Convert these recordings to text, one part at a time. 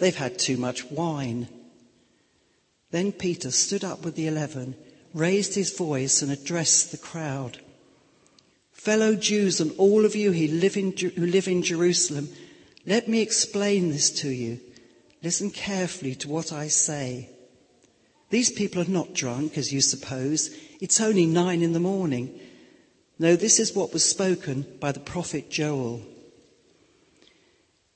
They've had too much wine. Then Peter stood up with the eleven, raised his voice, and addressed the crowd. Fellow Jews and all of you who live in, Jerusalem, let me explain this to you. Listen carefully to what I say. These people are not drunk, as you suppose. It's only nine in the morning. No, this is what was spoken by the prophet Joel.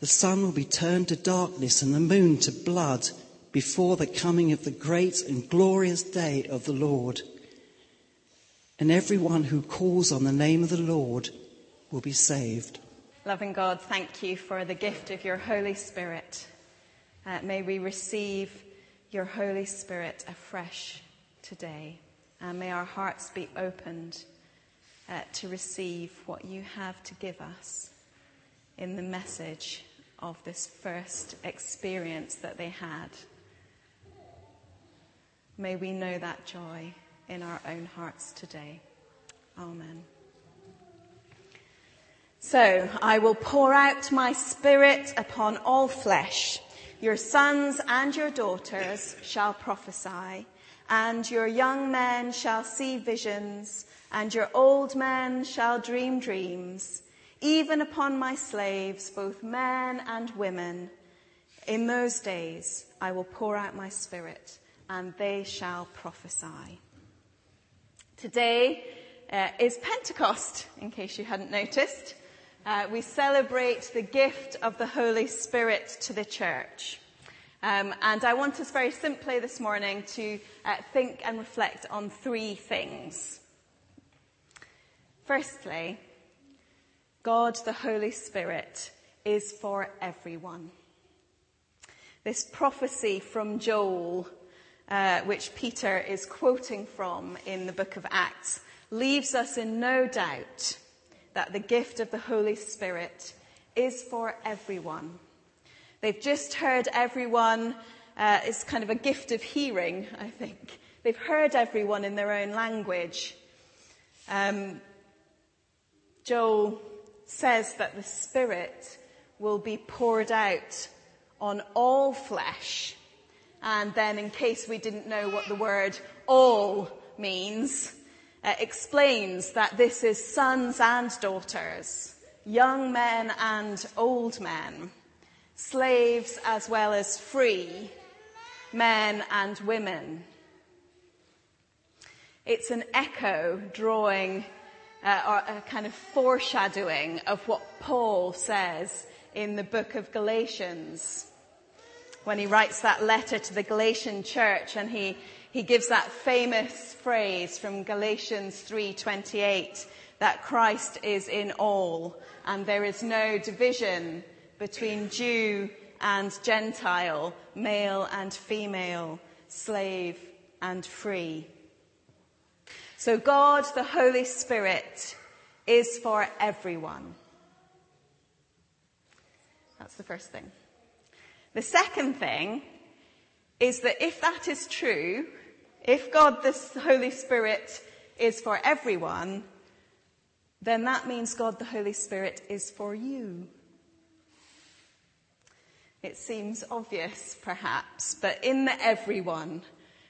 The sun will be turned to darkness and the moon to blood before the coming of the great and glorious day of the Lord. And everyone who calls on the name of the Lord will be saved. Loving God, thank you for the gift of your Holy Spirit. Uh, may we receive your Holy Spirit afresh today. And may our hearts be opened uh, to receive what you have to give us in the message of this first experience that they had. May we know that joy in our own hearts today. Amen. So I will pour out my spirit upon all flesh. Your sons and your daughters shall prophesy, and your young men shall see visions, and your old men shall dream dreams, even upon my slaves, both men and women. In those days I will pour out my spirit, and they shall prophesy. Today uh, is Pentecost, in case you hadn't noticed uh, we celebrate the gift of the Holy Spirit to the church. Um, and I want us very simply this morning to uh, think and reflect on three things. Firstly, God the Holy Spirit is for everyone. This prophecy from Joel, uh, which Peter is quoting from in the book of Acts, leaves us in no doubt that the gift of the Holy Spirit is for everyone. They've just heard everyone, uh, it's kind of a gift of hearing, I think. They've heard everyone in their own language. Um, Joel says that the Spirit will be poured out on all flesh. And then, in case we didn't know what the word all means, uh, explains that this is sons and daughters, young men and old men, slaves as well as free, men and women. It's an echo drawing uh, or a kind of foreshadowing of what Paul says in the book of Galatians when he writes that letter to the Galatian church and he, he gives that famous phrase from Galatians 3:28 that Christ is in all and there is no division between Jew and Gentile, male and female, slave and free. So God, the Holy Spirit, is for everyone. That's the first thing. The second thing is that if that is true, if God, the Holy Spirit, is for everyone, then that means God, the Holy Spirit, is for you. It seems obvious, perhaps, but in the everyone,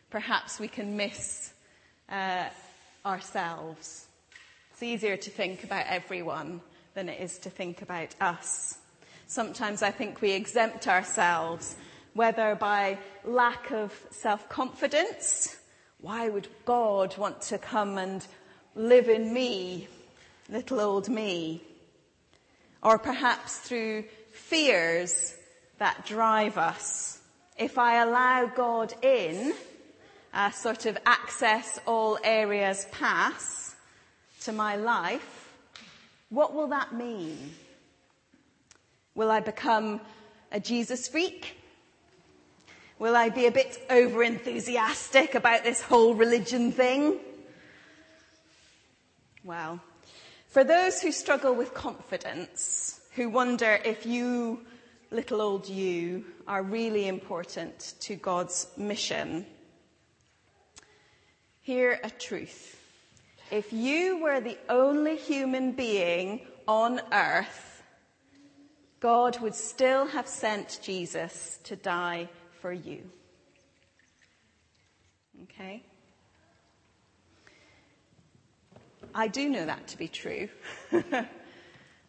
perhaps we can miss uh, ourselves. It's easier to think about everyone than it is to think about us. Sometimes I think we exempt ourselves, whether by lack of self-confidence. Why would God want to come and live in me, little old me? Or perhaps through fears that drive us. If I allow God in, a sort of access all areas pass to my life, what will that mean? Will I become a Jesus freak? Will I be a bit over enthusiastic about this whole religion thing? Well, for those who struggle with confidence, who wonder if you, little old you, are really important to God's mission, hear a truth. If you were the only human being on earth, God would still have sent Jesus to die for you. Okay? I do know that to be true. uh,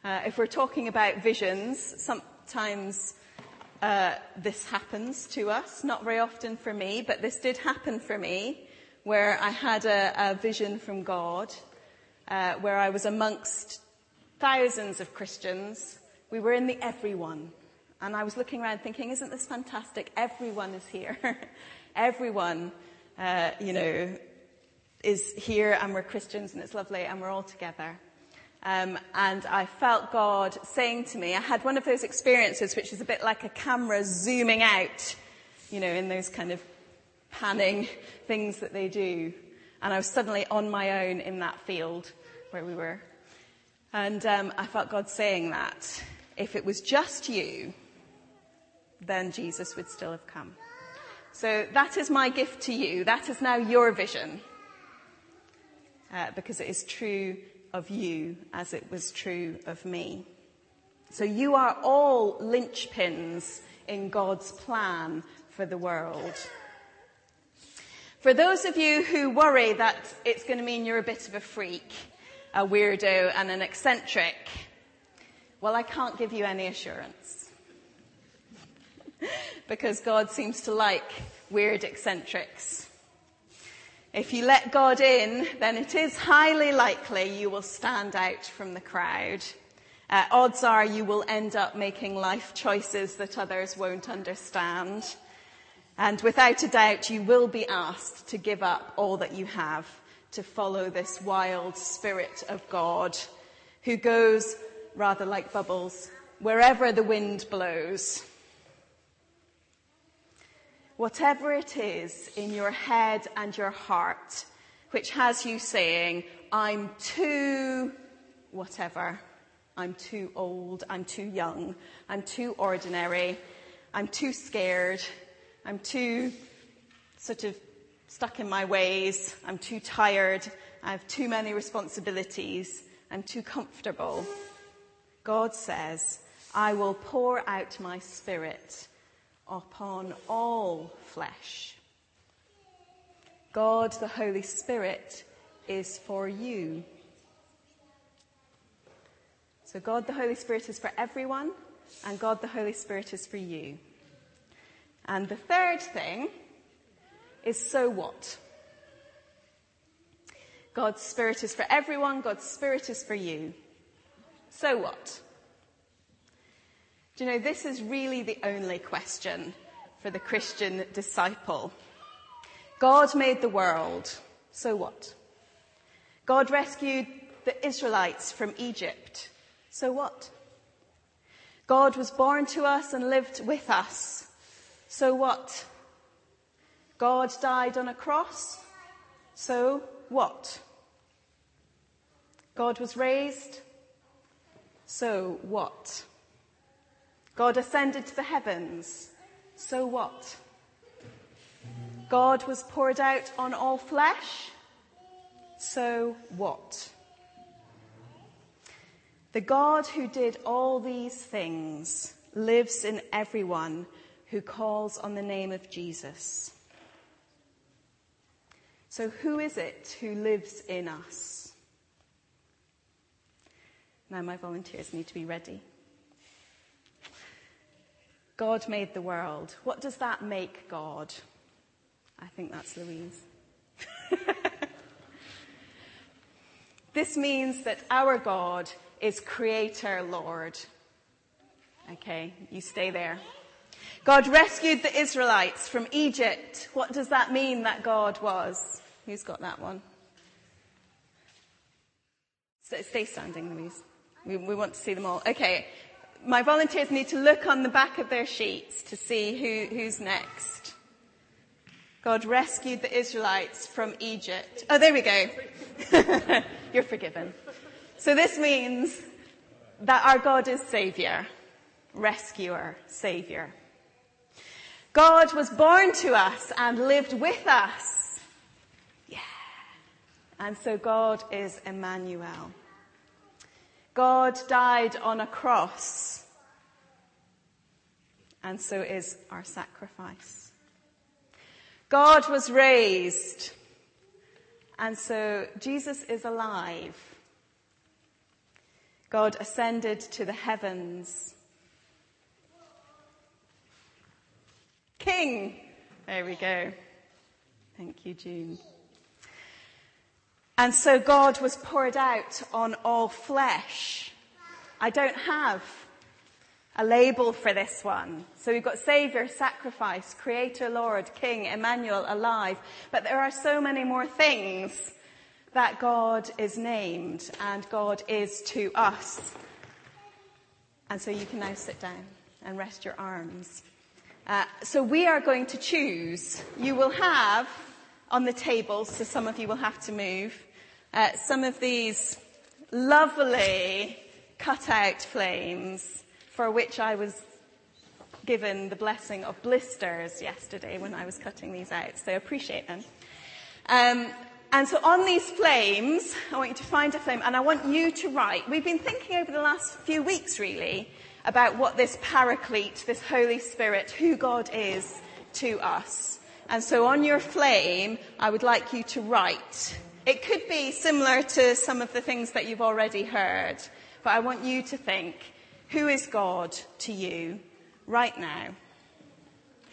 if we're talking about visions, sometimes uh, this happens to us. Not very often for me, but this did happen for me where I had a, a vision from God, uh, where I was amongst thousands of Christians. We were in the everyone. And I was looking around thinking, isn't this fantastic? Everyone is here. Everyone, uh, you know, is here and we're Christians and it's lovely and we're all together. Um, and I felt God saying to me, I had one of those experiences which is a bit like a camera zooming out, you know, in those kind of panning things that they do. And I was suddenly on my own in that field where we were. And um, I felt God saying that if it was just you, then Jesus would still have come. So that is my gift to you. That is now your vision. Uh, because it is true of you as it was true of me. So you are all linchpins in God's plan for the world. For those of you who worry that it's going to mean you're a bit of a freak, a weirdo and an eccentric, well, I can't give you any assurance. because God seems to like weird eccentrics. If you let God in, then it is highly likely you will stand out from the crowd. Uh, odds are you will end up making life choices that others won't understand. And without a doubt, you will be asked to give up all that you have to follow this wild spirit of God who goes rather like bubbles wherever the wind blows. Whatever it is in your head and your heart which has you saying, I'm too whatever. I'm too old. I'm too young. I'm too ordinary. I'm too scared. I'm too sort of stuck in my ways. I'm too tired. I have too many responsibilities. I'm too comfortable. God says, I will pour out my spirit upon all flesh. God, the Holy Spirit, is for you. So God, the Holy Spirit is for everyone, and God, the Holy Spirit is for you. And the third thing is so what? God's Spirit is for everyone, God's Spirit is for you. So what? Do you know, this is really the only question for the Christian disciple. God made the world. So what? God rescued the Israelites from Egypt. So what? God was born to us and lived with us. So what? God died on a cross. So what? God was raised. So what? God ascended to the heavens. So what? God was poured out on all flesh. So what? The God who did all these things lives in everyone who calls on the name of Jesus. So who is it who lives in us? Now my volunteers need to be ready. God made the world. What does that make God? I think that's Louise. this means that our God is creator Lord. Okay, you stay there. God rescued the Israelites from Egypt. What does that mean that God was? Who's got that one? Stay standing, Louise. We, we want to see them all. Okay. My volunteers need to look on the back of their sheets to see who, who's next. God rescued the Israelites from Egypt. Oh, there we go. You're forgiven. So this means that our God is Savior, rescuer, Savior. God was born to us and lived with us. Yeah. And so God is Emmanuel. God died on a cross. And so is our sacrifice. God was raised. And so Jesus is alive. God ascended to the heavens. King. There we go. Thank you, June. And so God was poured out on all flesh. I don't have a label for this one. So we've got Savior, Sacrifice, Creator, Lord, King, Emmanuel, Alive. But there are so many more things that God is named and God is to us. And so you can now sit down and rest your arms. Uh, so we are going to choose. You will have on the tables, so some of you will have to move, uh, some of these lovely cut-out flames for which I was given the blessing of blisters yesterday when I was cutting these out. So appreciate them. Um, and so on these flames, I want you to find a flame and I want you to write. We've been thinking over the last few weeks really about what this paraclete, this Holy Spirit, who God is to us. And so on your flame, I would like you to write. It could be similar to some of the things that you've already heard, but I want you to think, who is God to you right now?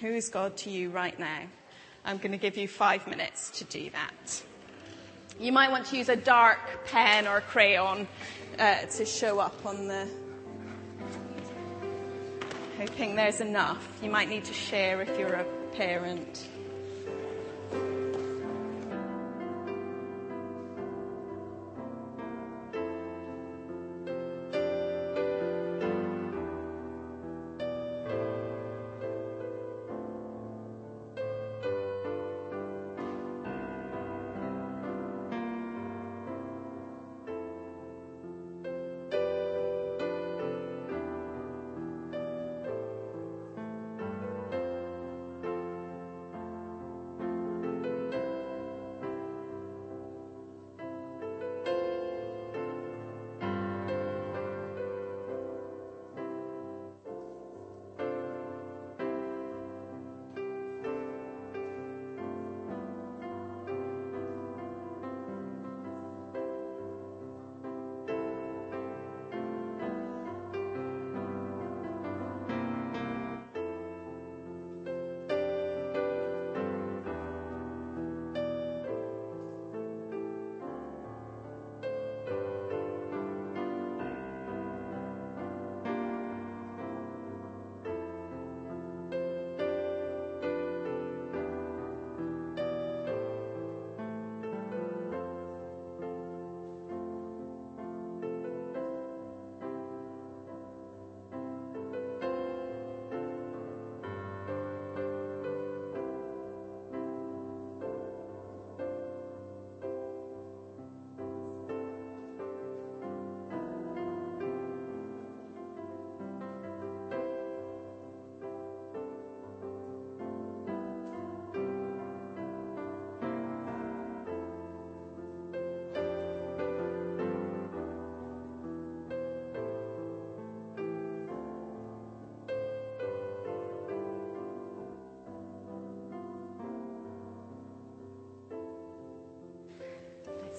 Who is God to you right now? I'm going to give you five minutes to do that. You might want to use a dark pen or crayon uh, to show up on the. Hoping there's enough. You might need to share if you're a parent.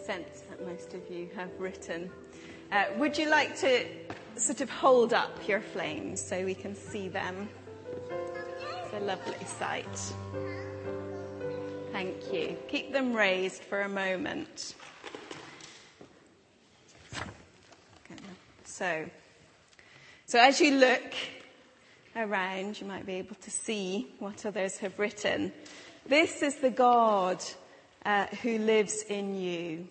Sense that most of you have written. Uh, would you like to sort of hold up your flames so we can see them? It's a lovely sight. Thank you. Keep them raised for a moment. So, so as you look around, you might be able to see what others have written. This is the God uh, who lives in you.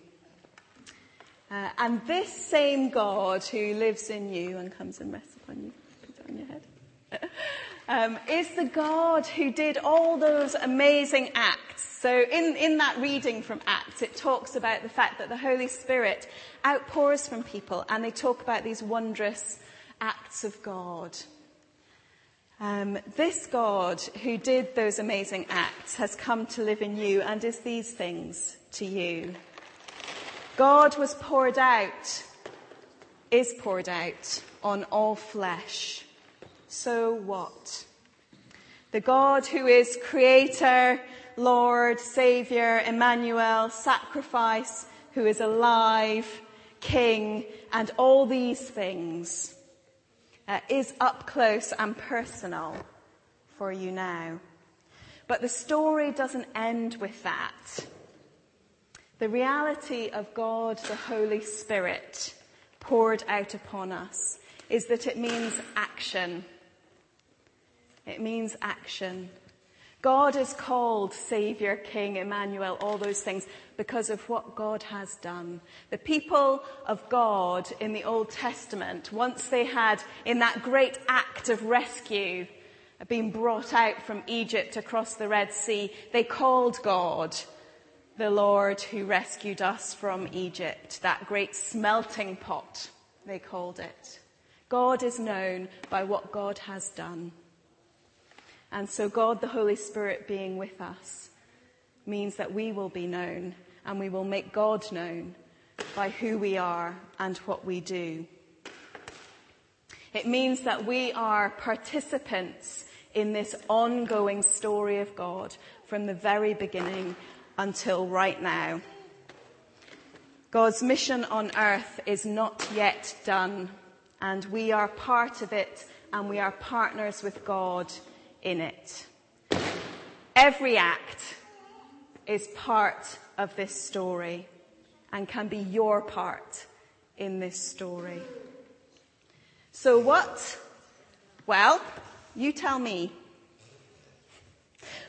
Uh, and this same God who lives in you and comes and rests upon you, put it on your head, um, is the God who did all those amazing acts. So in, in that reading from Acts, it talks about the fact that the Holy Spirit outpours from people and they talk about these wondrous acts of God. Um, this God who did those amazing acts has come to live in you and is these things to you. God was poured out, is poured out on all flesh. So what? The God who is creator, Lord, Savior, Emmanuel, sacrifice, who is alive, King, and all these things, uh, is up close and personal for you now. But the story doesn't end with that. The reality of God, the Holy Spirit, poured out upon us is that it means action. It means action. God is called Savior, King, Emmanuel, all those things because of what God has done. The people of God in the Old Testament, once they had, in that great act of rescue, been brought out from Egypt across the Red Sea, they called God the Lord who rescued us from Egypt, that great smelting pot, they called it. God is known by what God has done. And so God, the Holy Spirit being with us means that we will be known and we will make God known by who we are and what we do. It means that we are participants in this ongoing story of God from the very beginning until right now. God's mission on earth is not yet done, and we are part of it, and we are partners with God in it. Every act is part of this story and can be your part in this story. So what? Well, you tell me.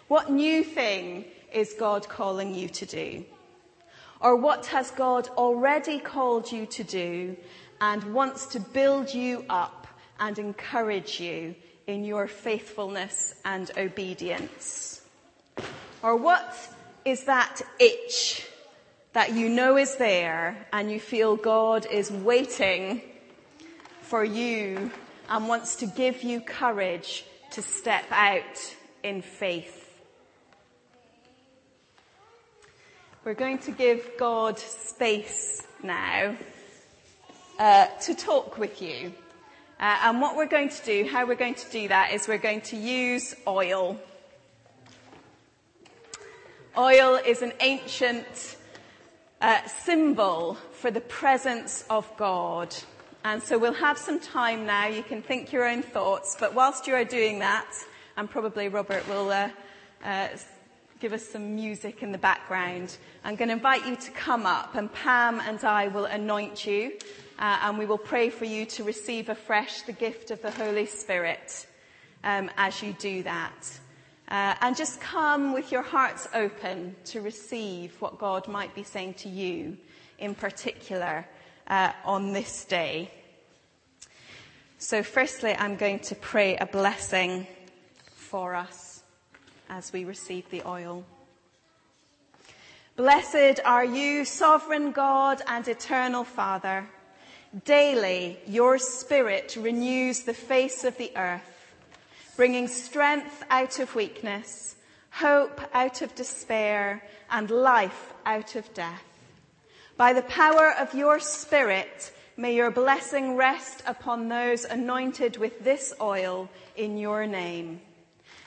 What new thing is God calling you to do? Or what has God already called you to do and wants to build you up and encourage you in your faithfulness and obedience? Or what is that itch that you know is there and you feel God is waiting for you and wants to give you courage to step out in faith? We're going to give God space now uh, to talk with you. Uh, and what we're going to do, how we're going to do that is we're going to use oil. Oil is an ancient uh, symbol for the presence of God. And so we'll have some time now. You can think your own thoughts, but whilst you are doing that, and probably Robert will uh, uh, give us some music in the background. I'm going to invite you to come up and Pam and I will anoint you uh, and we will pray for you to receive afresh the gift of the Holy Spirit um, as you do that. Uh, and just come with your hearts open to receive what God might be saying to you in particular uh, on this day. So firstly, I'm going to pray a blessing for us as we receive the oil. Blessed are you, sovereign God and eternal Father. Daily your spirit renews the face of the earth, bringing strength out of weakness, hope out of despair, and life out of death. By the power of your spirit, may your blessing rest upon those anointed with this oil in your name.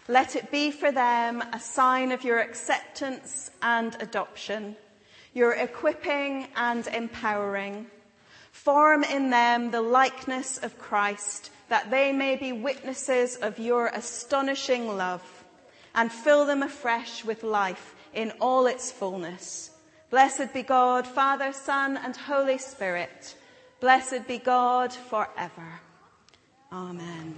Let it be for them a sign of your acceptance and adoption, your equipping and empowering. Form in them the likeness of Christ, that they may be witnesses of your astonishing love, and fill them afresh with life in all its fullness. Blessed be God, Father, Son, and Holy Spirit. Blessed be God forever. Amen.